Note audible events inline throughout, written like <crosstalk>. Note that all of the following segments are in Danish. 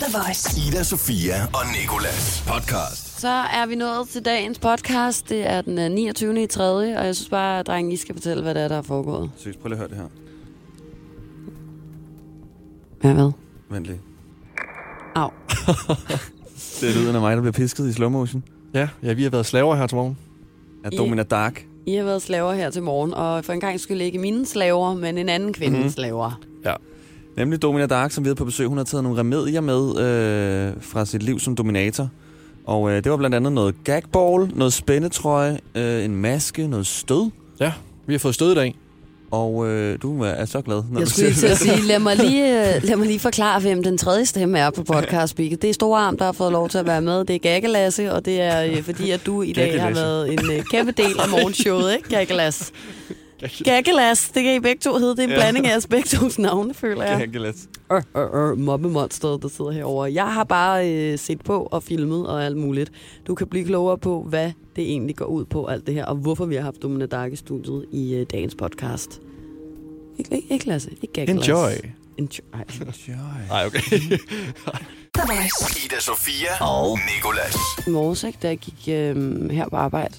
The Voice. Ida, Sofia og Nikolas podcast. Så er vi nået til dagens podcast. Det er den øh, 29. i 3. Og jeg synes bare, at drengen, I skal fortælle, hvad det er, der er foregået. Seriøst, prøv lige at høre det her. Ja, hvad? Vent lige. Au. <laughs> Det er lyden af mig, der bliver pisket i slow motion. Ja, ja, vi har været slaver her til morgen. Af I- Domina Dark. I har været slaver her til morgen, og for en gang skulle ikke mine slaver, men en anden kvindes Mhm. mm. slaver. Nemlig Domina Dark, som vi havde på besøg. Hun har taget nogle remedier med øh, fra sit liv som dominator. Og øh, det var blandt andet noget gagball, noget spændetrøje, øh, en maske, noget stød. Ja, vi har fået stød i dag. Og øh, du er så glad, når Jeg skulle lige til at sige, lad mig lige, <laughs> øh, lad mig lige forklare, hvem den tredje stemme er på podcast speaket. Det er Store Arm, der har fået lov til at være med. Det er Gaggelasse, og det er øh, fordi, at du i dag har Gaggelasse. været en øh, kæmpe del af morgenshowet, ikke, Gaggelas? Gaggelas, det kan I begge to hedde. Det er en Ja. blanding af jeres begge tos navne, føler jeg. Gaggelas. øh, øh, øh, mobbemonsteret, der sidder herovre. Jeg har bare øh, set på og filmet og alt muligt. Du kan blive klogere på, hvad det egentlig går ud på, alt det her, og hvorfor vi har haft Domina Dark i studiet i øh, dagens podcast. Ikke, ikke, ikke Lasse, ikke Gaggelas. Enjoy. Enjoy. Ej. Nej, okay. The <laughs> Voice. Ida, Sofia og Nikolas. I morges, ikke, da jeg gik øh, her på arbejde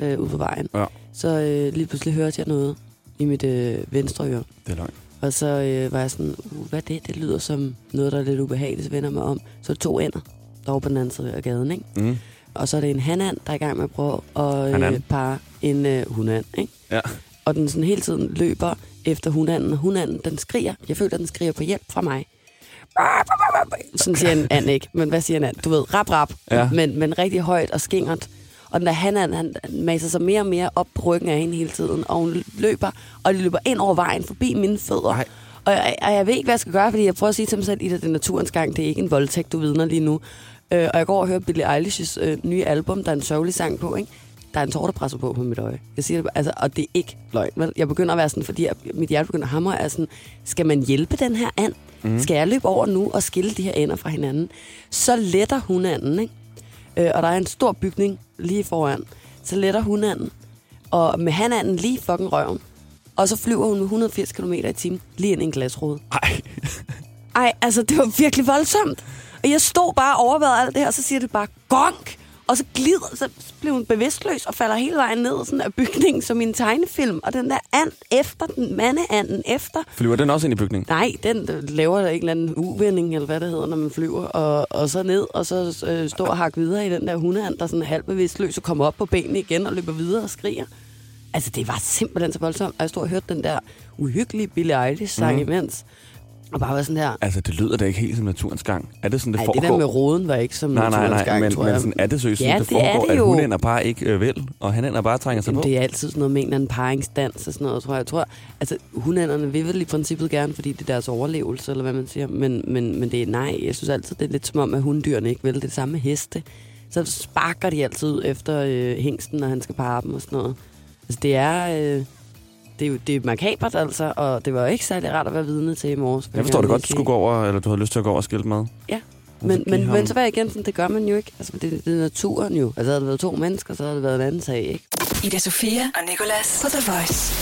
øh, ude på vejen, Ja. Så øh, lige pludselig hørte jeg noget i mit øh, venstre øre. Det er løgn. Og så øh, var jeg sådan, uh, hvad er det? Det lyder som noget, der er lidt ubehageligt, så vender mig om. Så to ender, der var på den anden side af gaden, ikke? Mm. Og så er det en hanand, der er i gang med at prøve at øh, parre en øh, hundand, ikke? Ja. Og den sådan hele tiden løber efter hundanden. Hundanden, den skriger. Jeg føler, den skriger på hjælp fra mig. Sådan siger en and ikke. Men hvad siger en and? Du ved, rap, rap. Ja. Men, men rigtig højt og skingert. Og der hanand, han han maser sig mere og mere op på ryggen af hende hele tiden. Og hun løber, og de løber ind over vejen, forbi mine fødder. Ej. Og jeg, og jeg ved ikke, hvad jeg skal gøre, fordi jeg prøver at sige til mig selv, at det er naturens gang. Det er ikke en voldtægt, du vidner lige nu. Øh, og jeg går og hører Billie Eilish's øh, nye album, der er en sørgelig sang på, ikke? Der er en tår, der presser på på mit øje. Jeg siger det, altså, og det er ikke løgn. Vel? Jeg begynder at være sådan, fordi jeg, mit hjerte begynder at hamre, er sådan, skal man hjælpe den her and? Mm. Skal jeg løbe over nu og skille de her ender fra hinanden? Så letter hun anden, ikke? Øh, og der er en stor bygning lige foran. Så letter hun anden, og med hananden lige fucking røven. Og så flyver hun med 180 km i timen lige ind i en glasrude. Ej. Ej, altså, det var virkelig voldsomt. Og jeg stod bare og overvejede alt det her, og så siger det bare gonk. Og så glider, så bliver hun bevidstløs og falder hele vejen ned sådan af bygningen som i en tegnefilm. Og den der and efter, den mandeanden efter. Flyver den også ind i bygningen? Nej, den laver der en eller anden uvending, eller hvad det hedder, når man flyver. Og, og så ned, og så øh, står og hakke videre i den der hundeand, der er sådan halvt bevidstløs, og kommer op på benene igen og løber videre og skriger. Altså, det var simpelthen så voldsomt. Og jeg stod og hørte den der uhyggelige Billie Eilish-sang mm. imens. Og bare var sådan der, Altså, det lyder da ikke helt som naturens gang. Er det sådan, det Ej, foregår? det der med roden var ikke som Nej, nej, naturens nej, gang, men, tror men jeg. sådan, er det seriøst, Ja, sådan, det det foregår, det at jo. hunden er bare ikke øh, vel, og han er bare trænger sig Jamen, på? det er altid sådan noget med en eller anden paringsdans og sådan noget, tror jeg. Jeg tror, altså, hundænderne vil vel i princippet gerne, fordi det er deres overlevelse, eller hvad man siger. Men, men, men det er nej, jeg synes altid, det er lidt som om, at hunddyrene ikke vil. Det er det samme med heste. Så sparker de altid efter øh, hængsten, når han skal parre dem og sådan noget. Altså, det er... Øh, det er jo det er makabert, altså, og det var jo ikke særlig rart at være vidne til i morges. Jeg forstår det godt, du skulle gå over, eller du havde lyst til at gå over og skille mad. Ja. Men, så men, ham- men så var jeg igen sådan, det gør man jo ikke. Altså, det, det er naturen jo. Altså, havde det været to mennesker, så havde det været en anden sag, ikke? Ida Sofia og Nikolas på The Voice.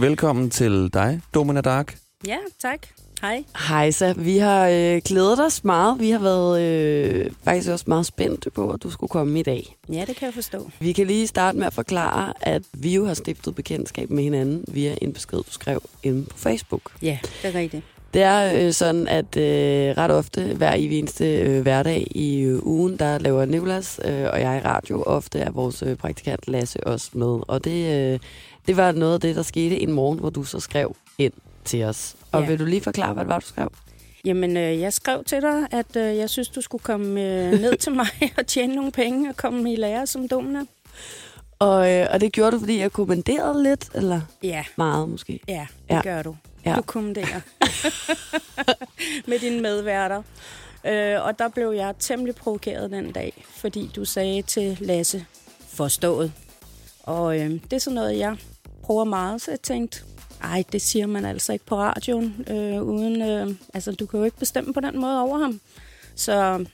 Velkommen til dig, Domina Dark. Ja, tak. Hej. Hejsa, vi har øh, glædet os meget. Vi har været øh, faktisk også meget spændte på, at du skulle komme i dag. Ja, det kan jeg forstå. Vi kan lige starte med at forklare, at vi jo har stiftet bekendtskab med hinanden via en besked, du skrev inde på Facebook. Ja, det er rigtigt. Det er øh, sådan, at øh, ret ofte, hver evig eneste øh, hverdag i øh, ugen, der laver Nicolas øh, og jeg i radio. Ofte er vores øh, praktikant Lasse også med. Og det, øh, det var noget af det, der skete en morgen, hvor du så skrev ind til os. Og Ja. vil du lige forklare, hvad det var, du skrev? Jamen, øh, jeg skrev til dig, at øh, jeg synes, du skulle komme øh, ned til <laughs> mig og tjene nogle penge og komme i lære som domina. Og, øh, og det gjorde du, fordi jeg kommenterede lidt, eller Ja, meget måske. ja, det Ja. gør du. Ja. Du kommenterer <laughs> med dine medværter. Øh, og der blev jeg temmelig provokeret den dag, fordi du sagde til Lasse, forstået. Og øh, det er sådan noget, jeg prøver meget, så jeg tænkte, ej, det siger man altså ikke på radioen, øh, uden, øh, altså du kan jo ikke bestemme på den måde over ham. Så,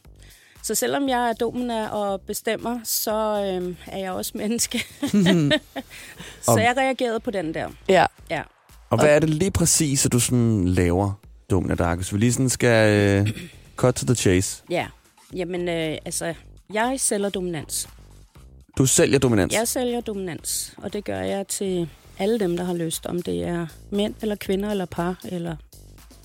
så selvom jeg er domina og bestemmer, så øh, er jeg også menneske. <laughs> så Og- jeg reagerede på den der. Ja, Ja. Og hvad er det lige præcis, at du sådan laver, Domina Dark? Hvis vi lige sådan skal øh, cut to the chase. Ja, jamen øh, altså, jeg sælger dominans. Du sælger dominans. Jeg sælger dominans, og det gør jeg til alle dem, der har lyst, om det er mænd eller kvinder eller par, eller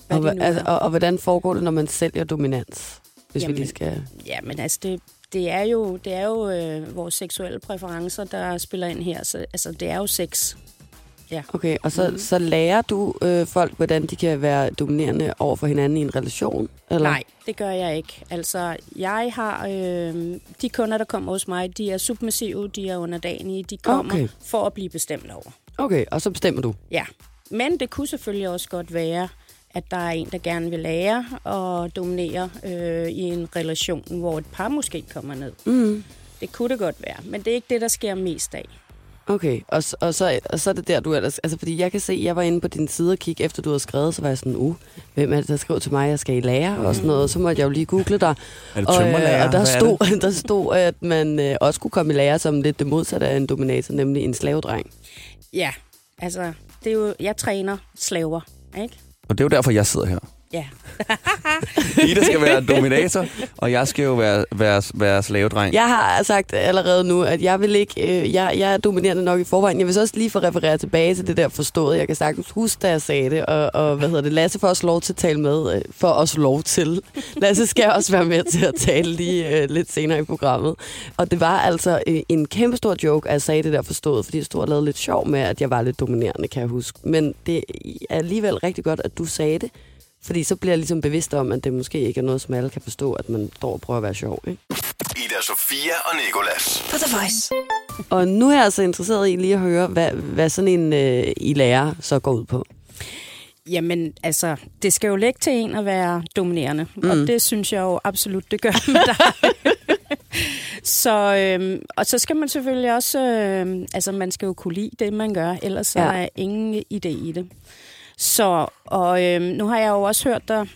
hvad Og, det hva- nu altså, og, og hvordan foregår det, når man sælger dominans? Hvis Jamen, vi lige skal... Ja, men altså, det, det er jo, det er jo øh, vores seksuelle præferencer, der spiller ind her. Så, altså, det er jo sex. Okay, og så, Mhm. så lærer du øh, folk, hvordan de kan være dominerende over for hinanden i en relation? Eller? Nej, det gør jeg ikke. Altså, jeg har... Øh, de kunder, der kommer hos mig, de er submissive, de er underdanige, de kommer okay. for at blive bestemt over. Okay, og så bestemmer du. Ja, men det kunne selvfølgelig også godt være, at der er en, der gerne vil lære og dominere øh, i en relation, hvor et par måske kommer ned. Mm. Det kunne det godt være, men det er ikke det, der sker mest af. Okay, og, og, så, og så er det der, du ellers... Altså, fordi jeg kan se, jeg var inde på din side og kigge, efter du havde skrevet, så var jeg sådan, uh, hvem er det, der skrev til mig, jeg skal i lære og sådan noget. Så måtte jeg jo lige google dig. Er det Og, øh, og der, er stod, <laughs> der stod, at man øh, også kunne komme i lære som lidt det modsatte af en dominator, nemlig en slavedreng. Ja, altså, det er jo, jeg træner slaver, ikke? Og det er jo derfor, jeg sidder her. Ja. <laughs> Ida skal være dominator, og jeg skal jo være, være, være slavedreng. Jeg har sagt allerede nu, at jeg vil ikke, øh, jeg, jeg er dominerende nok i forvejen. Jeg vil så også lige få refereret tilbage til det der forstået. Jeg kan sagtens huske, da jeg sagde det, og, og hvad hedder det, Lasse får også lov til at tale med, øh, for os lov til. <laughs> Lasse skal også være med til at tale lige øh, lidt senere i programmet. Og det var altså øh, en kæmpe stor joke, at jeg sagde det der forstået, fordi jeg stod og lavede lidt sjov med, at jeg var lidt dominerende, kan jeg huske. Men det er alligevel rigtig godt, at du sagde det, fordi så bliver jeg ligesom bevidst om, at det måske ikke er noget, som alle kan forstå, at man står og prøver at være sjov. Ikke? Ida Sofia og Nikolas. På The Voice. Og nu er jeg altså interesseret i lige at høre, hvad, hvad sådan en øh, i lærer så går ud på. Jamen, altså, det skal jo lægge til en at være dominerende, mm. og det synes jeg jo absolut, det gør med dig. <laughs> så, øhm, og så skal man selvfølgelig også, øhm, altså man skal jo kunne lide det, man gør, ellers så Ja. er der ingen idé i det. Så, og øhm, nu har jeg jo også hørt dig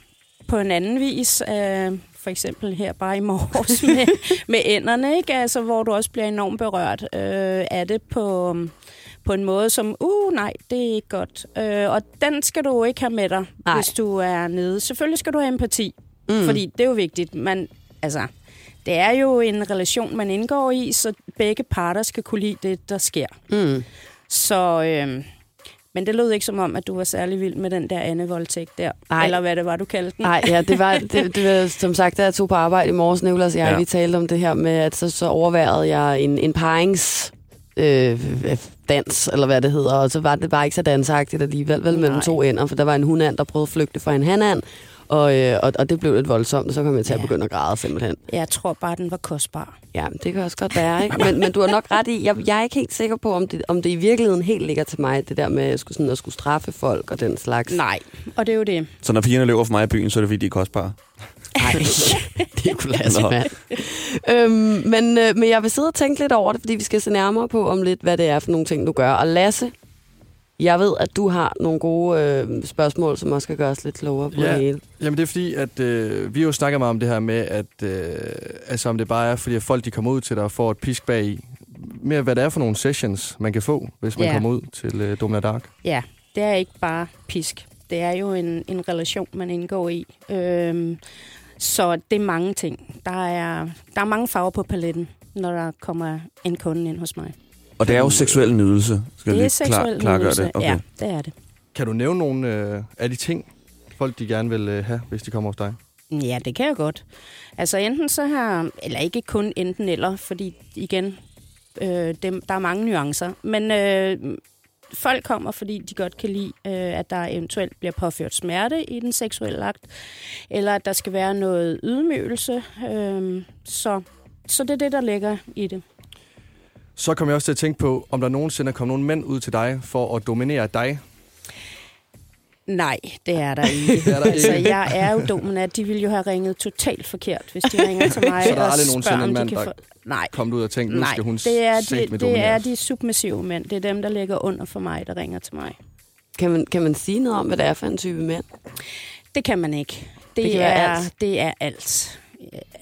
på en anden vis, øh, for eksempel her bare i morges <laughs> med, med enderne, ikke? Altså, hvor du også bliver enormt berørt øh, af det på, på en måde som, uh nej, det er ikke godt. Øh, og den skal du ikke have med dig, nej. hvis du er nede. Selvfølgelig skal du have empati, mm. fordi det er jo vigtigt. Man, altså, det er jo en relation, man indgår i, så begge parter skal kunne lide det, der sker. Mm. Så, øh, men det lød ikke som om, at du var særlig vild med den der anden voldtægt der. Nej. Eller hvad det var, du kaldte den. Nej, ja, det var, det, <laughs> det var som sagt, da jeg tog på arbejde i morges, Nicolas og jeg, Ja. vi talte om det her med, at så, så overværede jeg en, en parings øh, dans, eller hvad det hedder, og så var det bare ikke så dansagtigt alligevel, vel, mellem Nej. to ender, for der var en hundand, der prøvede at flygte fra en hanand, og, øh, og, og det blev lidt voldsomt, og så kom jeg til at Ja. begynde at græde simpelthen. Jeg tror bare, den var kostbar. Ja, det kan også godt være, ikke? Men, men du har nok ret i, jeg, jeg er ikke helt sikker på, om det, om det i virkeligheden helt ligger til mig, det der med at skulle, sådan, at skulle straffe folk og den slags. Nej, og det er jo det. Så når pigerne løber for mig i byen, så er det fordi, de er kostbare. Nej, <laughs> Nicolas, Nå. mand. øhm, men, øh, men jeg vil sidde og tænke lidt over det, fordi vi skal se nærmere på om lidt, hvad det er for nogle ting, du gør. Og Lasse, jeg ved, at du har nogle gode øh, spørgsmål, som også skal gøre os lidt klogere på Ja. det hele. Jamen det er fordi, at øh, vi har jo snakket meget om det her med, at øh, altså, om det bare er, fordi at folk de kommer ud til dig og får et pisk bag i. Mere hvad det er for nogle sessions, man kan få, hvis man Ja. kommer ud til øh, Domina Dark. Ja, det er ikke bare pisk. Det er jo en, en relation, man indgår i. Øhm, så det er mange ting. Der er, der er mange farver på paletten, når der kommer en kunde ind hos mig. Og det er jo seksuel nydelse. Skal det er seksuel klar, nydelse. det? Okay. Ja, det er det. Kan du nævne nogle øh, af de ting, folk de gerne vil øh, have, hvis de kommer hos dig? Ja, det kan jeg godt. Altså enten så har, eller ikke kun enten eller, fordi igen, øh, dem, der er mange nuancer. Men øh, folk kommer, fordi de godt kan lide, øh, at der eventuelt bliver påført smerte i den seksuelle akt, eller at der skal være noget ydmygelse. Øh, så, så det er det, der ligger i det. Så kommer jeg også til at tænke på, om der nogensinde er kommet nogle mænd ud til dig for at dominere dig. Nej, det er der <laughs> ikke. Det er der altså, jeg er jo dominant. De ville jo have ringet totalt forkert, hvis de ringer til mig <laughs> Så der er aldrig nogensinde en de mand, kan der få... Nej, Kom ud og tænkt, nu Nej, skal hun det er, de, det er de submissive mænd. Det er dem, der ligger under for mig, der ringer til mig. Kan man, kan man sige noget om, hvad det er for en type mænd? Det kan man ikke. Det, Det er, alt. det er alt.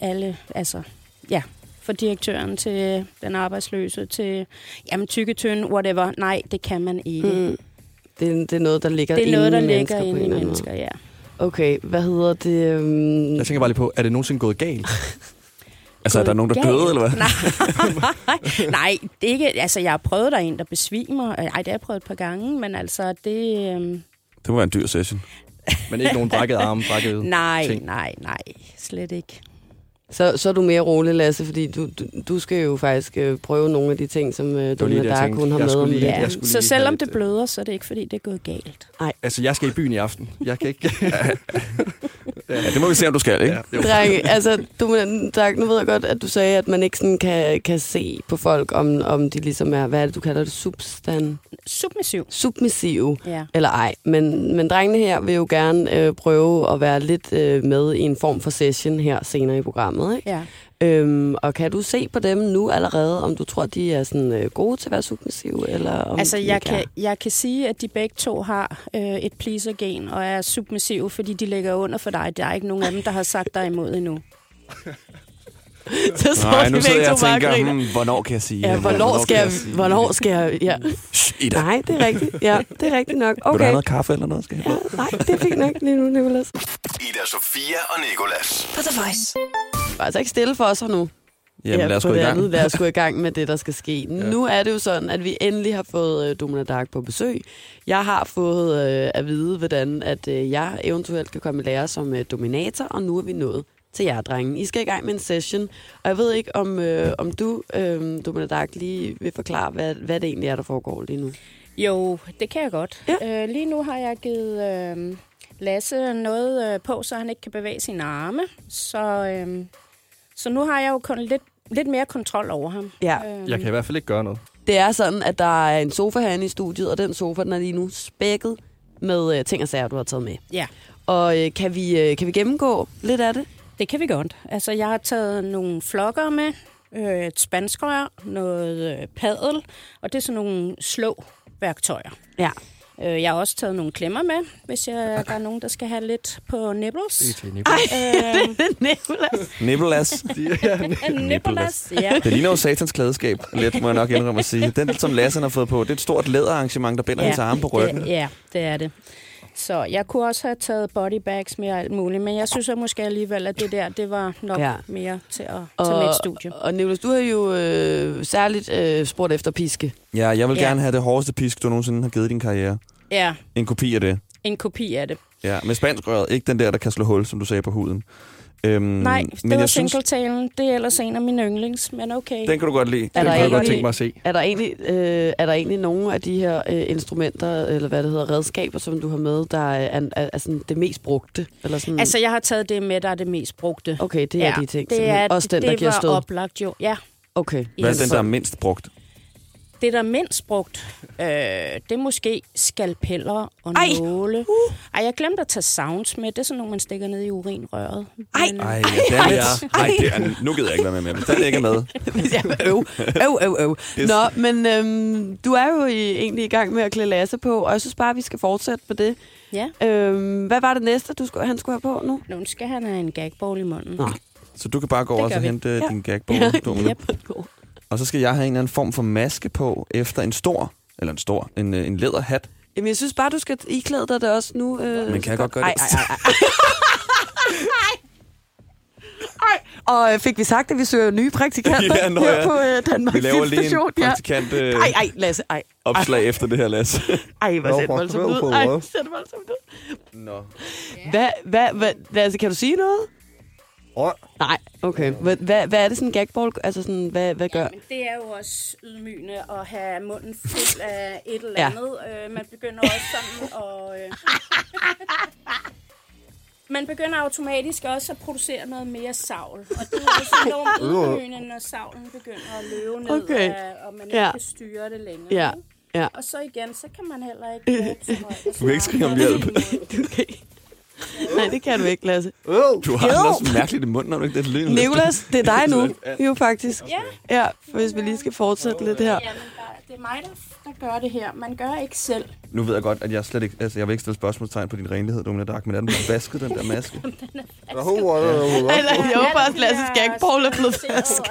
Alle, altså, ja. Fra direktøren til den arbejdsløse til, jamen, tykke, tynde, whatever. Nej, det kan man ikke. Mm. Det, er- det er noget, der ligger Det er inde noget, der i ligger mennesker inde i mennesker, ja. Okay, hvad hedder det? øhm, Jeg tænker bare lige på, er det nogensinde gået galt? <laughs> Altså, er der nogen, der Galt. døde, eller hvad? Nej, <laughs> nej, det er ikke, altså jeg har prøvet, der er en, der besvimer. Ej, det har jeg prøvet et par gange, men altså det... Øhm, Det må være en dyr session. <laughs> Men ikke nogen brækket arme, brækket nej, ting. nej, nej, slet ikke. Så, så er du mere rolig, Lasse, fordi du, du, du skal jo faktisk øh, prøve nogle af de ting, som øh, lige det, jeg Dark, hun har Jeg med om lige-. Ja, jeg skulle så lige selvom det lidt, bløder, så er det ikke, fordi det er gået galt. Altså, jeg skal i byen i aften. Jeg kan ikke... <laughs> Ja, det må vi se, om du skal, ikke? Ja, jo. Drenge, altså, Domina Dark, nu ved jeg godt, at du sagde, at man ikke sådan kan, kan se på folk, om, om de ligesom er, hvad er det, du kalder det, substan, Submissiv. submissive, Ja. eller ej. Men, men drengene her vil jo gerne øh, prøve at være lidt øh, med i en form for session her senere i programmet, ikke? Ja. Øhm, og kan du se på dem nu allerede, om du tror, de er sådan øh, gode til at være submissive, eller om Altså, de jeg kan, er? jeg kan sige, at de begge to har øh, et pleaser-gen og er submissive, fordi de ligger under for dig. Der er ikke nogen af dem, der har sagt dig imod endnu. <laughs> Så står Nej, nu sidder jeg og tænker, hmm, hvornår kan jeg sige Ja, det? hvornår skal kan jeg, sige hvornår skal jeg, ja. <laughs> Shh, Ida, Nej, det er rigtigt. Ja, det er rigtigt nok. <laughs> vil du have Okay. noget kaffe eller noget? Skal jeg Ja, have? nej, det er fint nok lige nu, Nicolas. Ida Sofia og Nikolas. På The Voice. Var altså ikke stille for os her nu. Jamen, lad os på gå i det gang. Andet. Lad os gå i gang med det, der skal ske. <laughs> ja. Nu er det jo sådan, at vi endelig har fået øh, Domina Dark på besøg. Jeg har fået øh, at vide, hvordan at øh, jeg eventuelt kan komme i lære som øh, dominator, og nu er vi nået til jer, drenge. I skal i gang med en session, og jeg ved ikke, om, øh, om du, øh, Domina Dark, lige vil forklare, hvad, hvad det egentlig er, der foregår lige nu. Jo, det kan jeg godt. Ja. Øh, lige nu har jeg givet øh, Lasse noget øh, på, så han ikke kan bevæge sine arme. Så, øh, så nu har jeg jo kun lidt, lidt mere kontrol over ham. Ja. Øh, Jeg kan i hvert fald ikke gøre noget. Det er sådan, at der er en sofa herinde i studiet, og den sofa, den er lige nu spækket med øh, ting og sager, du har taget med. Ja, Og øh, kan, vi, øh, kan vi gennemgå lidt af det? det kan vi godt. Altså, jeg har taget nogle flokker med, øh, et spanskrør, noget øh, padel, og det er sådan nogle slå værktøjer. Ja. Øh, jeg har også taget nogle klemmer med, hvis jeg, <laughs> der er nogen, der skal have lidt på nipples. Det er til Ej, Øh. <laughs> <laughs> Nipples, ja. Det ligner jo satans klædeskab, lidt må jeg nok indrømme at sige. Den, som Lasse har fået på, det er et stort læderarrangement, der binder ja, hans arme på ryggen. Det, ja, det er det. Så jeg kunne også have taget bodybags med og alt muligt, men jeg synes at måske alligevel, at det der, det var nok Ja. mere til at tage med et studie. Og Nicolas, du har jo øh, særligt øh, spurgt efter piske. Ja, jeg vil Ja. gerne have det hårdeste pisk, du nogensinde har givet i din karriere. Ja, En kopi af det. en kopi af det. Ja, med spansk røret. Ikke den der, der kan slå hul, som du sagde på huden. Øhm, Nej, det men var jeg singletalen. Det er ellers en af mine yndlings, men okay. den kan du godt lide. Er Det der kunne jeg ikke godt tænke mig at se. Er der egentlig, øh, er der egentlig nogle af de her øh, instrumenter, eller hvad det hedder, redskaber, som du har med, der er, er, er, er sådan det mest brugte? Eller sådan? Altså, jeg har taget det med, der er det mest brugte. okay, det er ja, de ting. det er, Også den, det der giver var stød. oplagt jo. Ja, Okay. Hvad er den, der er mindst brugt? Det der er mindst brugt, øh, det er måske skalpeller og Ej! nåle. Uh. Ej, jeg glemte at tage sounds med. Det er sådan nogle, man stikker ned i urinrøret. Ej! Men, Ej, den er, ej, det er, nu gider jeg ikke være med med, men den er ikke med. <laughs> ja, øv, øv, øv, øv. Nå, men øhm, du er jo i, egentlig i gang med at klæde Lasse på, og jeg synes bare, vi skal fortsætte på det. Ja, Øhm, hvad var det næste, du skulle, han skulle have på nu? nu skal han have en gagball i munden. Nå. Så du kan bare gå over og hente ja. Ja. din gagball. <laughs> Yep. Og så skal jeg have en eller anden form for maske på efter en stor, eller en stor, en, øh, en læderhat. Jamen, jeg synes bare, du skal iklæde dig det også nu. Øh, Men kan jeg godt gøre ej, det? Ej, ej, ej. <laughs> Ej. Og øh, fik vi sagt, at vi søger nye praktikanter <laughs> Ja, nå her ja. på øh, Danmark Vi laver lige en Filmstation? Ja. praktikant øh, Ej, ej, Lasse, ej. opslag efter det her, Lasse. <laughs> Ej, hvor ser det voldsomt ud. Ej, hvor ser det voldsomt ud. Nå. Hvad, hvad, hvad, Lasse, kan du sige noget? Åh. Nej, okay. Hvad, hvad, hvad er det sådan en gagball? Altså sådan, hvad, hvad gør? Men det er jo også ydmygende at have munden fuld af et eller Ja. andet. Øh, man begynder også sådan at... Øh, <laughs> man begynder automatisk også at producere noget mere savl. Og det er også enormt <laughs> ydmygende, når savlen begynder at løbe ned, Okay. af, og man Ja. ikke kan styre det længere. Ja, ikke? ja. Og så igen, så kan man heller ikke <laughs> og Du kan ikke skrige om hjælp. Okay. <laughs> Nej, det kan du ikke, Lasse. Du har sådan også mærkeligt i munden, når du ikke det lyden. Nicolas, det er dig nu, <laughs> jo faktisk. Ja. Ja, for hvis vi lige skal fortsætte lidt her. Det er mig, der, der gør det her. Man gør ikke selv. Nu ved jeg godt, at jeg slet ikke, altså jeg vil ikke stille spørgsmålstegn på din renlighed, Domina Dark, men er den blevet vasket, den der maske? Eller, jeg håber, at Lasse Skagpål er blevet vasket.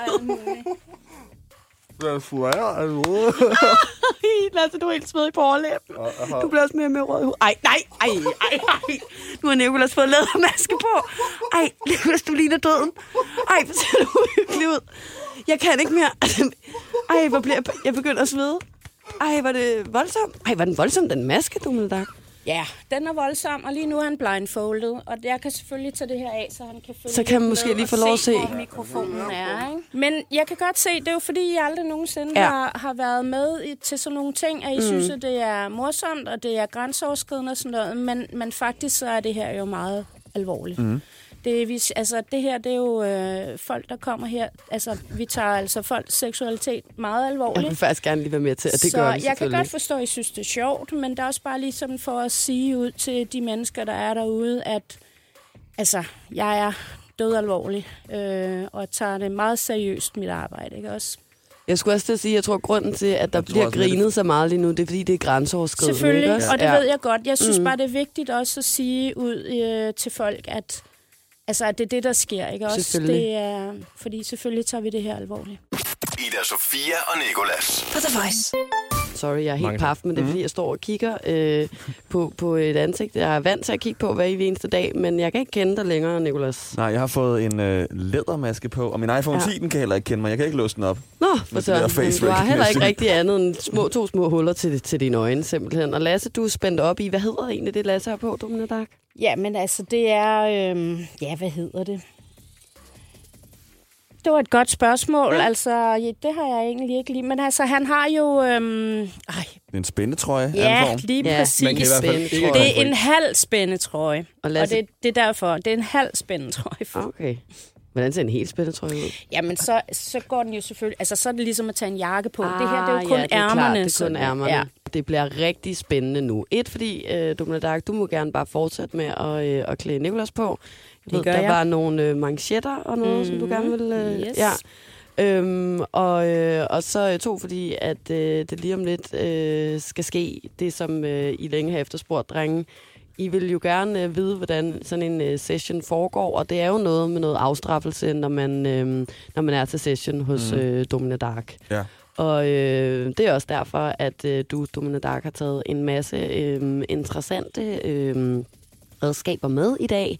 <laughs> Lasse, du er helt svedig på overlæben. Du bliver også mere mere rød hovedet. Ej, nej, ej, ej, ej. Nu har Nicolas fået lædermaske på. Ej, Nicolas, du ligner døden. Ej, hvor ser du uhyggelig ud. Jeg kan ikke mere. Ej, hvor bliver jeg... Jeg begynder at svede. Ej, var det voldsomt? Ej, var den voldsom, den maske, du med Ja, den er voldsom, og lige nu er han blindfoldet, og jeg kan selvfølgelig tage det her af, så han kan følge Så kan man måske lige og få lov at se. hvor mikrofonen er. Ikke? Men jeg kan godt se, det er jo fordi, I aldrig nogensinde ja. har, har været med i, til sådan nogle ting, at I mm. synes, at det er morsomt, og det er grænseoverskridende og sådan noget, men, men faktisk så er det her jo meget alvorligt. Mm. Det, er, vi, altså, det her, det er jo øh, folk, der kommer her. Altså, vi tager altså folks seksualitet meget Jeg alvorligt. vil faktisk gerne lige være med til, at det så gør vi jeg kan godt forstå, at I synes, det er sjovt, men det er også bare ligesom for at sige ud til de mennesker, der er derude, at altså, jeg er død alvorlig, øh, og tager det meget seriøst, mit arbejde. Ikke også? Jeg skulle også til at sige, at jeg tror, at grunden til, at der Jeg bliver også grinet så meget lige nu, det er, fordi det er grænseoverskridende. ikke Selvfølgelig, også? og det Ja. ved jeg godt. Jeg synes mm. bare, det er vigtigt også at sige ud øh, til folk, at, altså, at det er det, der sker. Ikke også? Selvfølgelig. Det er, fordi selvfølgelig tager vi det her alvorligt. Ida Sofia og Nikolas. På The Voice. Sorry, jeg er helt Mange paf, men det er fordi, jeg står og kigger øh, på, på et ansigt, jeg er vant til at kigge på hver evig eneste dag, men jeg kan ikke kende dig længere, Nicolas. Nej, jeg har fået en øh, lædermaske på, og min iPhone Ja. 10 den kan heller ikke kende mig. Jeg kan ikke låse den op. Nå, for det så, du har heller ikke rigtig andet end små, to små huller til, til dine øjne, simpelthen. Og Lasse, du er spændt op i, hvad hedder egentlig det, Lasse har på, Dominadak? Ja, men altså, det er... Øh, ja, hvad hedder det? Det var et godt spørgsmål. Ja. Altså, ja, det har jeg egentlig ikke lige. Men altså, han har jo... Øhm, ej, Det er en spændetrøje ja, form. lige Ja, præcis. Man kan i hvert fald ikke Det er en halv spændetrøje. Og Og det, det er derfor. Det er en halv spændetrøje. For. okay. Hvordan ser en helt spændetrøje ud? Jamen, så, så går den jo selvfølgelig... Altså, så er det ligesom at tage en jakke på. det her, det er Ah, jo kun ja, det er ærmerne. Klart, det er kun ærmerne. Ja. Det bliver rigtig spændende nu. Et, fordi øh, Dominadak, du må gerne bare fortsætte med at, øh, at klæde Nicolas på. Jeg Det ved, gør der jeg. var nogle øh, manchetter og noget, mm-hmm. som du gerne vil... Øh, Yes. Ja. Øhm, og, øh, og så øh, to, fordi at øh, det lige om lidt øh, skal ske, det som øh, I længe har efterspurgt, drenge. I vil jo gerne øh, vide, hvordan sådan en øh, session foregår, og det er jo noget med noget afstraffelse, når man, øh, når man er til session hos Mm. øh, Domina Dark. Ja. Og øh, det er også derfor, at øh, du, Domina Dark, har taget en masse øh, interessante øh, redskaber med i dag.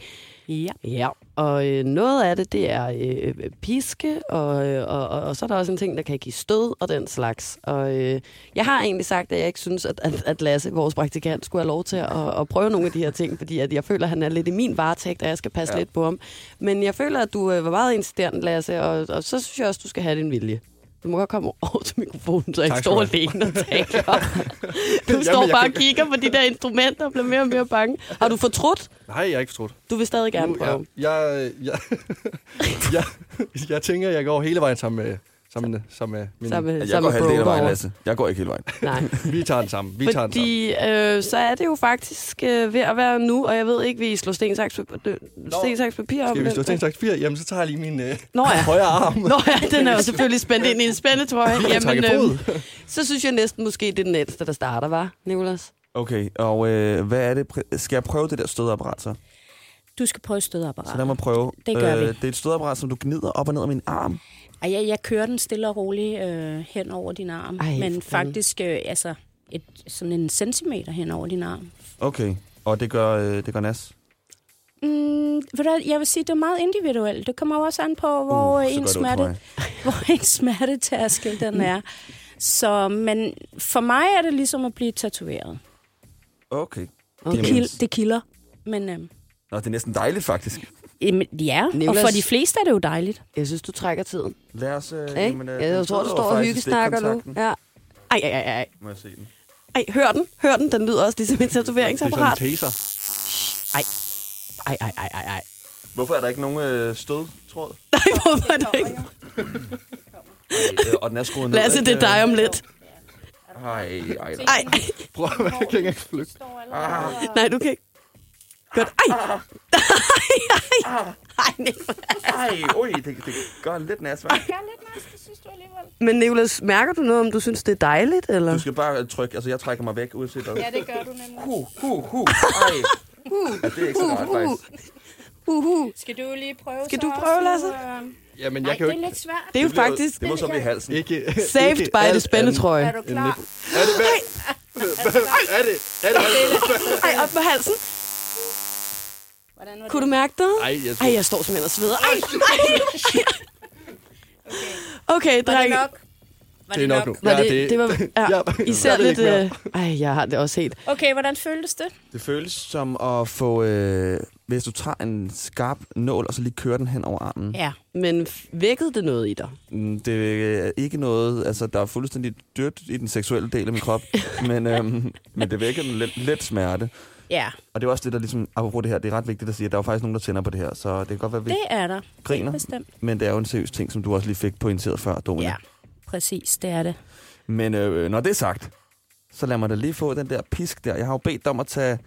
Ja. Ja, og øh, noget af det, det er øh, piske, og, øh, og, og, og så er der også en ting, der kan give stød og den slags. Og øh, jeg har egentlig sagt, at jeg ikke synes, at, at, at Lasse, vores praktikant, skulle have lov til at, at prøve nogle af de her ting, fordi at jeg føler, at han er lidt i min varetægt, og jeg skal passe Ja. lidt på ham. Men jeg føler, at du øh, var meget insisterende, Lasse, og, og så synes jeg også, du skal have din vilje. Du må godt komme over til mikrofonen, så jeg ikke står alene og taler. <laughs> Du står bare kan- og kigger på de der instrumenter og bliver mere og mere bange. Har du fortrudt? Nej, jeg er ikke fortrudt. Du vil stadig gerne Nu, prøve. jeg, jeg, jeg, <laughs> jeg, jeg tænker, jeg går hele vejen sammen med, med, sammen med min... Med, Jeg sammen går halvdelen af vejen. Lasse. Jeg går ikke hele vejen. Nej. <laughs> Vi tager den sammen. Vi tager den sammen. Fordi øh, så er det jo faktisk øh, ved at være nu, og jeg ved ikke, vi slår sten, saks, sten, saks, papir om Skal vi det. stå til en 4? Jamen, så tager jeg lige min øh, Nå ja. højre arm. Nå ja, den er jo selvfølgelig spændt ind i en spændetrøje. <laughs> Jamen, øh, <laughs> så synes jeg næsten måske, det er den ældste, der starter, var, Nicolas? Okay, og øh, hvad er det? Skal jeg prøve det der stødapparat så? Du skal prøve Så stødapparat. lad mig prøve. Det gør vi. Det er et stødapparat, som du gnider op og ned af min arm. Ej, jeg, jeg kører den stille og roligt øh, hen over din arm. Ej, men fanden. faktisk øh, altså et, sådan en centimeter hen over din arm. Okay, og det gør, øh, det gør nas. Mm, ved du, jeg vil sige, det er meget individuelt. Det kommer også an på, hvor, Uh, så ondt, smerte, <laughs> hvor ens smertetærskel den er. Så, men for mig er det ligesom at blive tatoveret. Okay. Okay. Det, kil, det kilder. Men øhm, Nå, det er næsten dejligt faktisk. jamen, ja, og Nicolas- for de fleste er det jo dejligt. Jeg synes, du trækker tiden. Lad os... Øh, jamen, øh, jeg den tror, du står og hyggesnakker nu. Ja. Ej, ej, ej, ej. Må jeg se den? Ej, hør den. Hør den. Den lyder også ligesom et Det er sådan tatoveringsapparat. en taser. Ej, ej, ej, ej, ej. Hvorfor er der ikke nogen øh, stødtråd? <laughs> Nej, hvorfor er det ikke? Øh, og den er skruet ned. Lasse, det er dig om lidt. Ej, ej, ej. Ej, Prøv at <laughs> jeg kan ikke flygte. nej, du kan ikke. Godt. Ej. Ej, ej. Ej, Nicolas. Ej, ui, det, det gør lidt nas, hva'? Jeg er lidt næste, synes du alligevel. Men Nicolas, mærker du noget, om du synes, det er dejligt, eller? Du skal bare trykke, altså jeg trækker mig væk, uanset hvad. Ja, det gør du nemlig. Hu, hu, hu. Ej. Ja, det er ikke så rart, faktisk. Uhu. Skal du lige prøve Skal du prøve, Lasse? øh, Jamen, Nej, jeg kan jo det er ikke... lidt svært. Det er jo faktisk Det må så blive halsen. ikke saved ikke by the spændetrøje. Er du klar? Er det hvad? Er det? Er det? Ej, op på halsen. Hvordan var Kunne du det? mærke det? Ej, jeg tror... Ej, jeg står simpelthen og sveder. Ej, ej. <laughs> Okay, Var det drenge. nok? Var Det er nok nu. Var Ja, det, det, det var <laughs> ja, Ja, især jeg ved lidt... Øh, ej, jeg har det også helt. Okay, hvordan føltes det? Det føles som at få... Øh, hvis du tager en skarp nål, og så lige kører den hen over armen. Ja. Men vækkede det noget i dig? Mm, Det er ikke noget... Altså, der er fuldstændig dødt i den seksuelle del af min krop. <laughs> men, øhm, men det vækker en let, let smerte. Ja, Og det er også det, der ligesom... Apropos det her, det er ret vigtigt at sige, at der er jo faktisk nogen, der tænder på det her. Så det kan godt være, at vi det er der. griner. Bestemt. Men det er jo en seriøs ting, som du også lige fik pointeret før, Domina. Ja, præcis, det er det. Men øh, når det er sagt, så lad mig da lige få den der pisk der. Jeg har jo bedt dig om at tage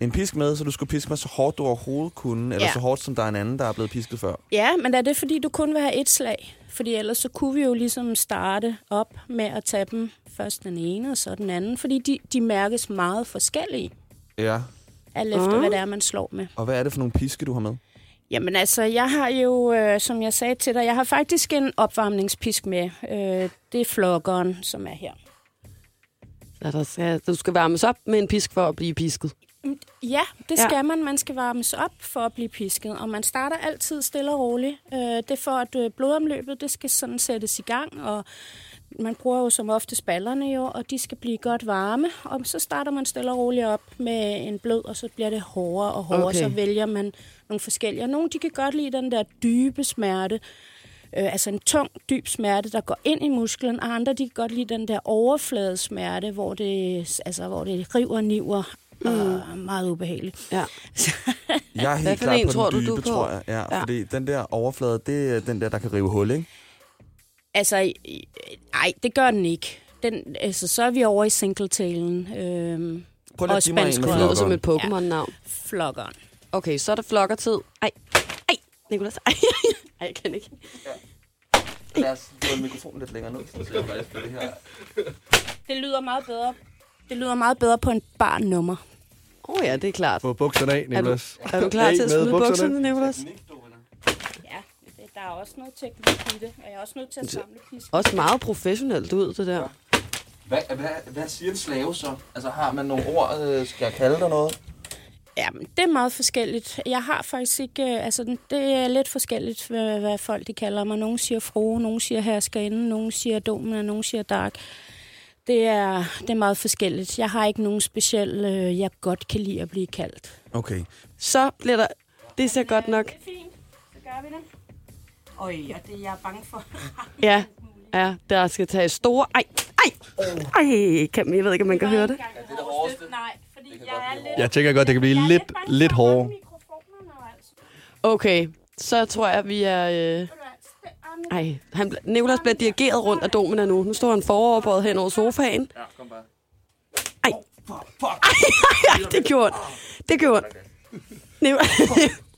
en pisk med, så du skulle piske mig så hårdt du overhovedet kunne, eller Ja. så hårdt som der er en anden, der er blevet pisket før. Ja, men er det fordi, du kun vil have et slag? Fordi ellers så kunne vi jo ligesom starte op med at tage dem først den ene og så den anden, fordi de, de mærkes meget forskellige, Ja. alt efter Mm. hvad det er, man slår med. Og hvad er det for nogle piske, du har med? Jamen altså, jeg har jo, øh, som jeg sagde til dig, jeg har faktisk en opvarmningspisk med. Øh, det er flokkeren, som er her. Så der skal, du skal varmes op med en pisk for at blive pisket. Ja, det Ja. skal man. Man skal varmes op for at blive pisket, og man starter altid stille og roligt. Øh, det er for, at øh, blodomløbet det skal sådan sættes i gang, og man bruger jo som ofte spallerne jo, og de skal blive godt varme. Og så starter man stille og roligt op med en blød, og så bliver det hårdere og hårdere. Okay. Så vælger man nogle forskellige. Og nogle de kan godt lide den der dybe smerte, øh, altså en tung, dyb smerte, der går ind i musklen, og andre de kan godt lide den der overfladesmerte, hvor det, altså, hvor det river og niver. Mm. meget ubehageligt. Ja. Jeg er helt klar en på tror den du, du dybe, er på? tror jeg. Ja, Ja. ja, fordi den der overflade, det er den der, der kan rive hul, ikke? Altså, nej, det gør den ikke. Den, altså, så er vi over i singletailen. Øhm, Prøv lige Og spansk med Det lyder som et Pokémon-navn. flokkeren. Okay, så er der flokkertid. Ej, ej, Nicolas. Ej, ej, jeg kan ikke. Lad os få mikrofonen lidt længere ned, så jeg faktisk det her. Det lyder meget bedre. Det lyder meget bedre på en bar nummer. Åh oh, ja, det er klart. Få bukserne af, Nicolas. Er du klar Af til at smide bukserne. bukserne, Nicolas? Der er også noget teknik i det, og jeg er også nødt til at samle pisk. Også meget professionelt ud, det der. Hvad, hvad, hvad siger en slave så? Altså har man nogle ord, øh, skal jeg kalde dig noget? Ja, men det er meget forskelligt. Jeg har faktisk ikke... øh, Altså, det er lidt forskelligt, hvad, hvad folk de kalder mig. Nogle siger frue, nogle siger herskerinde, nogle siger domina, nogle siger dark. Det er, det er meget forskelligt. Jeg har ikke nogen speciel, øh, jeg godt kan lide at blive kaldt. Okay. Så bliver der... Det ser godt nok. Det er fint. Så gør vi det. Øj, og det er jeg bange for. <laughs> Ja, ja, der skal tage store... Ej, ej, ej, kan, jeg ved ikke, om man kan høre det. Det er det hårdeste. Nej, fordi jeg er lidt... Jeg tænker godt, det kan blive jeg lidt, lidt hårdere. Okay, så tror jeg, vi er... Øh... Er Ej, han, Nicolas bliver dirigeret rundt af domina nu. Nu står han foroverbøjet hen over sofaen. Ja, kom bare. Ej. Ej, det gjorde han. Det gjorde <laughs>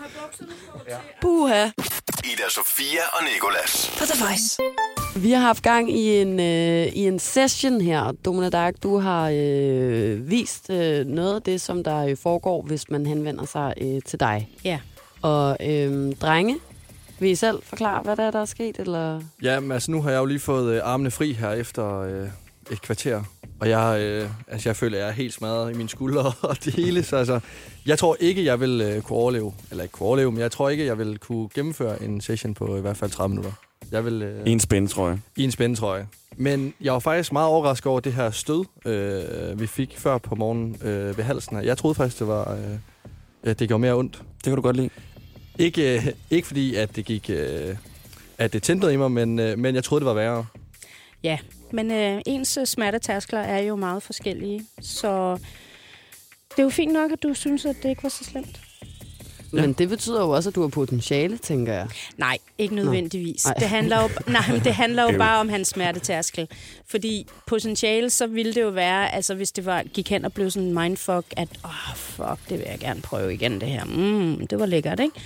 han. Nicolas. Puha. Ida Sofia og Nikolas. På The Voice. Vi har haft gang i en, øh, i en session her. Domina Dark, du har øh, vist øh, noget af det, som der øh, foregår, hvis man henvender sig øh, til dig. Ja. Og øh, drenge, vil I selv forklare, hvad der er, der er sket? Eller? Ja, men altså nu har jeg jo lige fået øh, armene fri her efter øh, et kvarter. Og jeg, øh, altså, jeg føler, at jeg er helt smadret i mine skuldre <laughs> og det hele. Så altså, jeg tror ikke, jeg vil øh, kunne overleve. Eller ikke kunne overleve, men jeg tror ikke, jeg vil kunne gennemføre en session på i hvert fald 30 minutter. Jeg vil... Øh, En spændetrøje. i en spændetrøje. Men jeg var faktisk meget overrasket over det her stød, øh, vi fik før på morgenen øh, ved halsen. Jeg troede faktisk, det var... Øh, det gjorde mere ondt. Det kan du godt lide. Ikke, øh, ikke fordi, at det gik... Øh, at det tændte i mig, men, øh, men jeg troede, det var værre. Ja, men øh, ens øh, smertetærskler er jo meget forskellige, så det er jo fint nok, at du synes, at det ikke var så slemt. Men det betyder jo også, at du har potentiale, tænker jeg. Nej, ikke nødvendigvis. Nej. Det handler jo, <laughs> nej, men det handler jo bare om hans smertetærskel. Fordi potentiale, så ville det jo være, altså hvis det var, gik hen og blev sådan en mindfuck, at åh, oh, fuck, det vil jeg gerne prøve igen, det her. Mm, det var lækkert, ikke?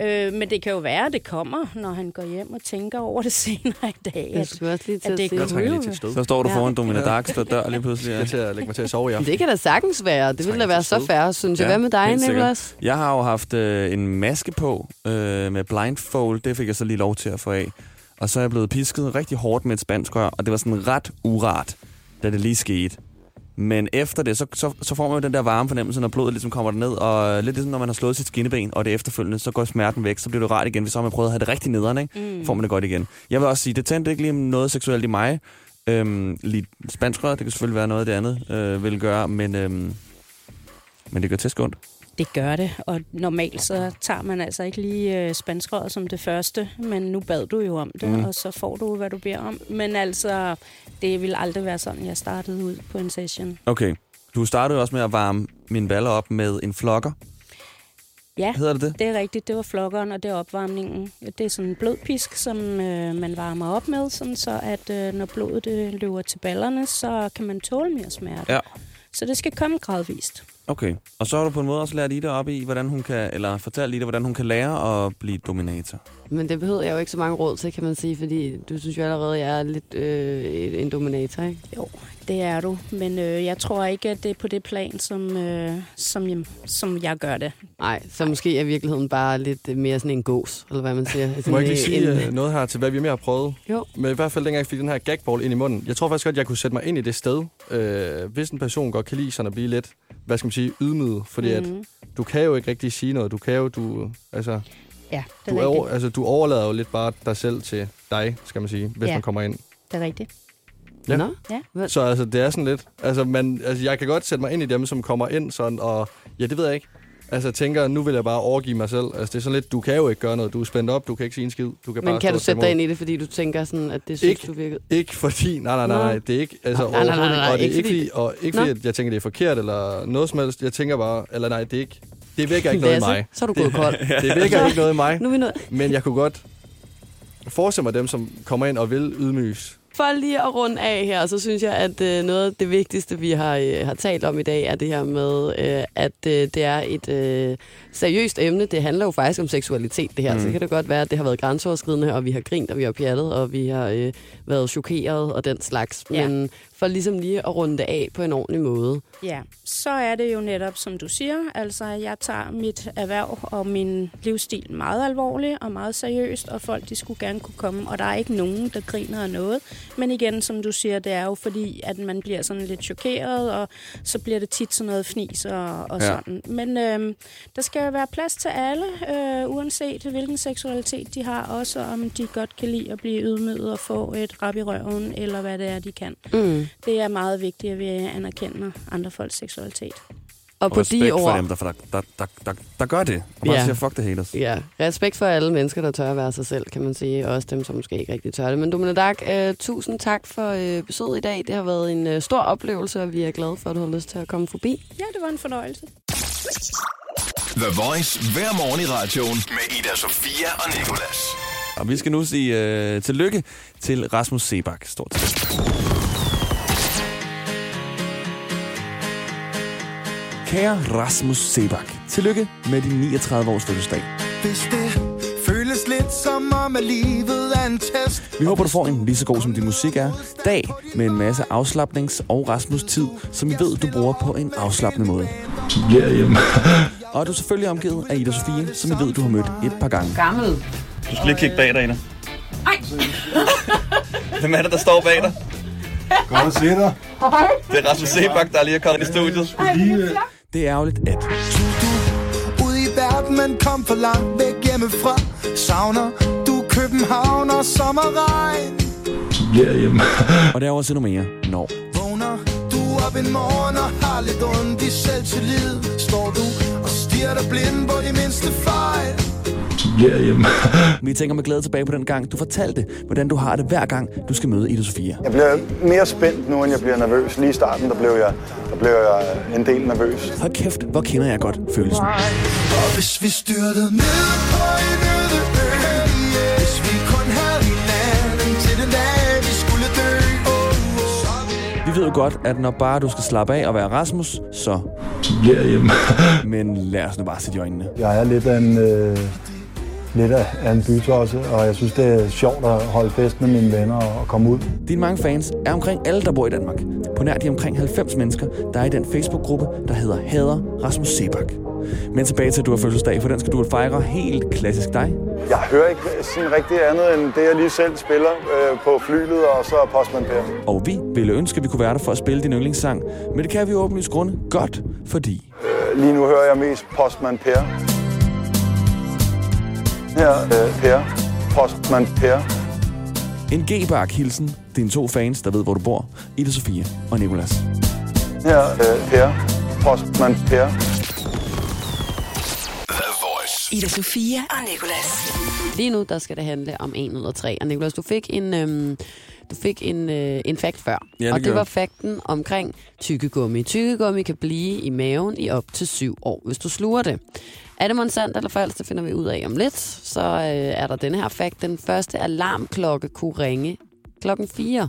Øh, men det kan jo være, at det kommer, når han går hjem og tænker over det <laughs> senere i dag. Jeg At, skulle også lige til at at, det. Jeg trænger lige til stød. Så står du Ja. foran Domina Dark, der dør lige pludselig. Jeg Ja. til at lægge mig til at sove i aften. Det kan da sagtens være. Det ville da være så færre, synes jeg. Ja, Hvad med dig. Nicolas? Jeg har jo haft øh, en maske på øh, med blindfold. Det fik jeg så lige lov til at få af. Og så er jeg blevet pisket rigtig hårdt med et spansk rør, og det var sådan ret urart, da det lige skete. Men efter det, så, så, så får man jo den der varme fornemmelse, når blodet ligesom kommer ned, og lidt ligesom når man har slået sit skinneben, og det efterfølgende, så går smerten væk, så bliver det rart igen, hvis så har man prøvet at have det rigtig nederen, ikke? mm. får man det godt igen. Jeg vil også sige, det tændte ikke lige noget seksuelt i mig. Øhm, lige spansk rør, det kan selvfølgelig være noget af det andet, øh, vil gøre, men, øhm, men det gør tæsk ondt. Det gør det, og normalt så tager man altså ikke lige øh, spanskrøret som det første, men nu bad du jo om det, Mm. og så får du, hvad du beder om. Men altså, det vil aldrig være sådan, jeg startede ud på en session. Okay. Du startede også med at varme mine baller op med en flokker. Ja, Hedder det det? det er rigtigt. Det var flokkeren, og det er opvarmningen. Det er sådan en blodpisk, som øh, man varmer op med, sådan så at øh, når blodet det løber til ballerne, så kan man tåle mere smerte. Ja. Så det skal komme gradvist. Okay. Og så har du på en måde også lært Ida op i, hvordan hun kan, eller fortalt Ida, hvordan hun kan lære at blive dominator. Men det behøver jeg jo ikke så mange råd til, kan man sige, fordi du synes jo allerede, at jeg er lidt øh, en dominator, ikke? Jo, det er du. Men øh, jeg tror ikke, at det er på det plan, som, øh, som, jeg, som jeg gør det. Nej, så måske er virkeligheden bare lidt øh, mere sådan en gås, eller hvad man siger. <laughs> Må jeg ikke lige en- sige øh, noget her til, hvad vi mere har prøvet? Jo. Men i hvert fald dengang jeg fik den her gagball ind i munden. Jeg tror faktisk godt, jeg kunne sætte mig ind i det sted, øh, hvis en person godt kan lide sådan at blive lidt, hvad skal man sige, ydmyget. Fordi mm. at Mhm. du kan jo ikke rigtig sige noget. Du kan jo, du, altså, Ja, det du, er, er, over, altså, du overlader jo lidt bare dig selv til dig, skal man sige, hvis Ja. man kommer ind. det er rigtigt. Ja. Nå? Så altså, det er sådan lidt... Altså, man, altså, jeg kan godt sætte mig ind i dem, som kommer ind sådan, og ja, det ved jeg ikke. Altså, tænker, nu vil jeg bare overgive mig selv. Altså, det er sådan lidt, du kan jo ikke gøre noget. Du er spændt op, du kan ikke sige en skid. Du kan Men bare kan du sætte dig ind i det, fordi du tænker sådan, at det synes Ikke. du virkede? Ikke fordi, nej, nej, nej, nej, det er ikke, altså Nej, nej, nej, nej, og det er ikke fordi, og ikke fordi, at jeg tænker, det er forkert, eller noget som helst. Jeg tænker bare, eller nej, det er ikke, det vækker ikke <laughs> noget i mig. Så er du gået kold. <laughs> Det vækker ikke noget i mig, Nu er vi nået. men jeg kunne godt forestille mig dem, som kommer ind og vil ydmyges. For lige at runde af her, så synes jeg, at øh, noget af det vigtigste, vi har, øh, har talt om i dag, er det her med, øh, at øh, det er et øh, seriøst emne. Det handler jo faktisk om seksualitet, det her. Mm. Så kan det godt være, at det har været grænseoverskridende, og vi har grint, og vi har pjattet, og vi har øh, været chokeret og den slags. Ja. Men for ligesom lige at runde det af på en ordentlig måde. Ja, så er det jo netop, som du siger, altså jeg tager mit erhverv og min livsstil meget alvorligt og meget seriøst, og folk de skulle gerne kunne komme, og der er ikke nogen, der griner af noget. Men igen, som du siger, det er jo fordi, at man bliver sådan lidt chokeret, og så bliver det tit sådan noget fnis og, og Ja. sådan. Men øhm, der skal jo være plads til alle, øh, uanset hvilken seksualitet de har, også om de godt kan lide at blive ydmyget og få et rap i røven, eller hvad det er, de kan. Mm. Det er meget vigtigt, at vi anerkender andre folks seksualitet. Og på respekt de for ord, dem, der, der, der, der, der, der gør det. Og bare Ja. siger, fuck the haters. Ja, respekt for alle mennesker, der tør at være sig selv, kan man sige. Og også dem, som måske ikke rigtig tør det. Men Domina Dark, øh, tusind tak for øh, besøget i dag. Det har været en øh, stor oplevelse, og vi er glade for, at du har lyst til at komme forbi. Ja, det var en fornøjelse. The Voice hver morgen i radioen med Ida Sofia og Nicolas. Og vi skal nu sige øh, tillykke til Rasmus Sebak. Stort tillykke. Kære Rasmus Sebak, tillykke med din 39 års fødselsdag. Hvis det føles lidt som om, at livet er en test. Vi håber, du får en lige så god som din musik er. Dag med en masse afslappnings- og Rasmus-tid, som vi ved, du bruger på en afslappende måde. bliver hjemme. Og er du selvfølgelig omgivet af Ida Sofie, som vi ved, du har mødt et par gange. Gammel. Du skal lige kigge bag dig, Ida. Ej! <laughs> Hvem er det, der står bag dig? Godt at se dig. Det er Rasmus Sebak, der lige er kommet i studiet. Det er ærgerligt, at Ude i verden, men kom for langt væk hjemmefra. Savner du København og sommerregn. bliver hjemme. <laughs> Og der er også endnu mere, når Vågner du op en morgen og har lidt ondt i selvtillid. Står du og stiger dig blind på de mindste fejl. bliver hjemme. <laughs> vi tænker med glæde tilbage på den gang, du fortalte, hvordan du har det hver gang, du skal møde Ida Sofia. Jeg bliver mere spændt nu, end jeg bliver nervøs. Lige i starten, der blev jeg, blev jeg en del nervøs. Hold kæft, hvor kender jeg godt følelsen. Og hvis vi styrtede ned på en øde ø. Hvis vi kun havde hinanden til den dag, vi skulle dø. Oh, oh. Vi ved jo godt, at når bare du skal slappe af og være Rasmus, så... bliver hjemme. Men lad os nu bare sætte i øjnene. Jeg er lidt af en, øh, lidt af en bytosse, og jeg synes, det er sjovt at holde fest med mine venner og komme ud. Dine mange fans er omkring alle, der bor i Danmark. På nær de omkring 90 mennesker, der er i den Facebook-gruppe, der hedder Hader Rasmus Sebak. Men tilbage til, at du har fødselsdag, for den skal du fejre helt klassisk dig. Jeg hører ikke sådan rigtig andet end det, jeg lige selv spiller øh, på flylet, og så Postman Per. Og vi ville ønske, at vi kunne være der for at spille din yndlingssang. Men det kan vi åbenlyst grunde godt, fordi... Øh, Lige nu hører jeg mest Postman Per. Her, øh, Per. Postman Per. En G-bark hilsen dine to fans, der ved, hvor du bor. Ida Sofie og Nikolas. Her, øh, Per. Postman Per. Ida Sofia og Nicolas. Lige nu, der skal det handle om en ud af tre. Og Nicolas, du fik en, øhm, du fik en, øh, en fact før. Ja, det og det var fakten omkring tykkegummi. Tykkegummi kan blive i maven i op til syv år, hvis du sluger det. Er det monsandt eller falsk, det finder vi ud af om lidt. Så øh, er der denne her fact. Den første alarmklokke kunne ringe klokken 4.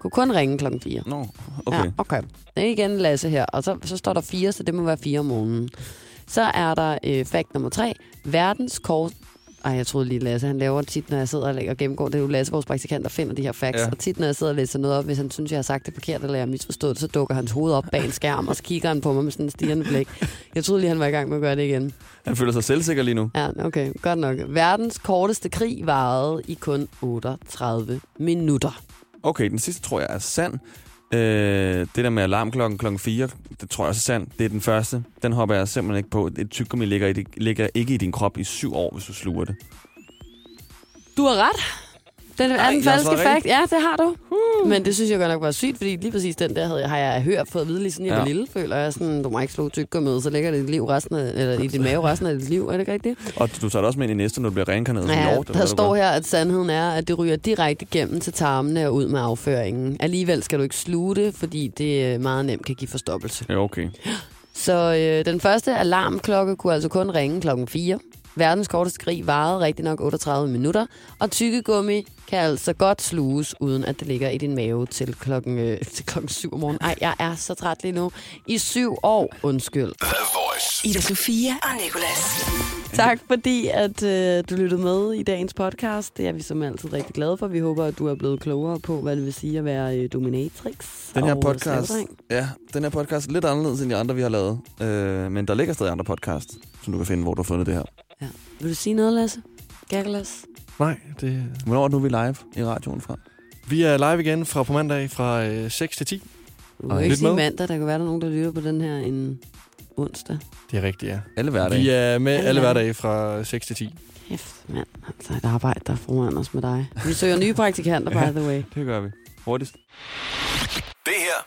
Kunne kun ringe klokken 4. Nå, okay. Ja, okay. Det er igen Lasse her, og så, så står der 4, så det må være 4 om morgenen. Så er der øh, fakt nummer 3. Verdens kort... Ej, jeg troede lige, Lasse, han laver tit, når jeg sidder og gennemgår. Det er jo Lasse, vores praktikant, der finder de her facts. Ja. Og tit, når jeg sidder og læser noget op, hvis han synes, jeg har sagt det forkert, eller jeg har misforstået det, så dukker hans hoved op bag en skærm, og så kigger han på mig med sådan en stigende blik. Jeg troede lige, han var i gang med at gøre det igen. Han føler sig selvsikker lige nu. Ja, okay, godt nok. Verdens korteste krig varede i kun 38 minutter. Okay, den sidste tror jeg er sand. Øh, det der med alarmklokken klokken 4, det tror jeg også er sandt. Det er den første. Den hopper jeg simpelthen ikke på. Et tyggegummi ligger, i, ligger ikke i din krop i syv år, hvis du sluger det. Du har ret. Den er Ej, har falske fakt. Ja, det har du. Uh. Men det synes jeg godt nok var sygt, fordi lige præcis den der havde, jeg- har jeg hørt fået at vide, lige siden jeg Ja. var lille, føler jeg sådan, du må ikke slå tyggegummi, så ligger det i dit liv resten af, eller i din mave resten af dit liv. Er det ikke rigtigt? Og du tager det også med ind i næste, når du bliver reinkarneret som Ja, eller der du står her, at sandheden er, at det ryger direkte igennem til tarmene og ud med afføringen. Alligevel skal du ikke sluge det, fordi det øh, meget nemt kan give forstoppelse. Ja, okay. Så øh, den første alarmklokke kunne altså kun ringe klokken 4. Verdens korteste krig varede rigtig nok 38 minutter, og tykkegummi kan altså godt sluges, uden at det ligger i din mave til klokken, øh, <laughs> til klokken 7 om morgenen. Ej, jeg er så træt lige nu. I syv år, undskyld. Ida Sofia og Nicolas. Tak fordi, at øh, du lyttede med i dagens podcast. Det er vi som altid rigtig glade for. Vi håber, at du er blevet klogere på, hvad det vil sige at være øh, dominatrix. Den her podcast, ja, den her podcast er lidt anderledes end de andre, vi har lavet. Øh, men der ligger stadig andre podcast, som du kan finde, hvor du har fundet det her. Ja. Vil du sige noget, Lasse? Gærkelas? Nej, det... Hvornår er det nu, vi live i radioen fra? Vi er live igen fra på mandag fra øh, 6 til 10. Du kan ikke sige med. mandag. Der kan være, der er nogen, der lytter på den her en onsdag. Det er rigtigt, ja. Alle hverdage. Vi er med Alle alle hverdage. fra 6 til 10. Kæft, mand. Altså, et arbejde, der er foran os med dig. Vi søger nye praktikanter, by the way. Det gør vi. Hurtigst. Det her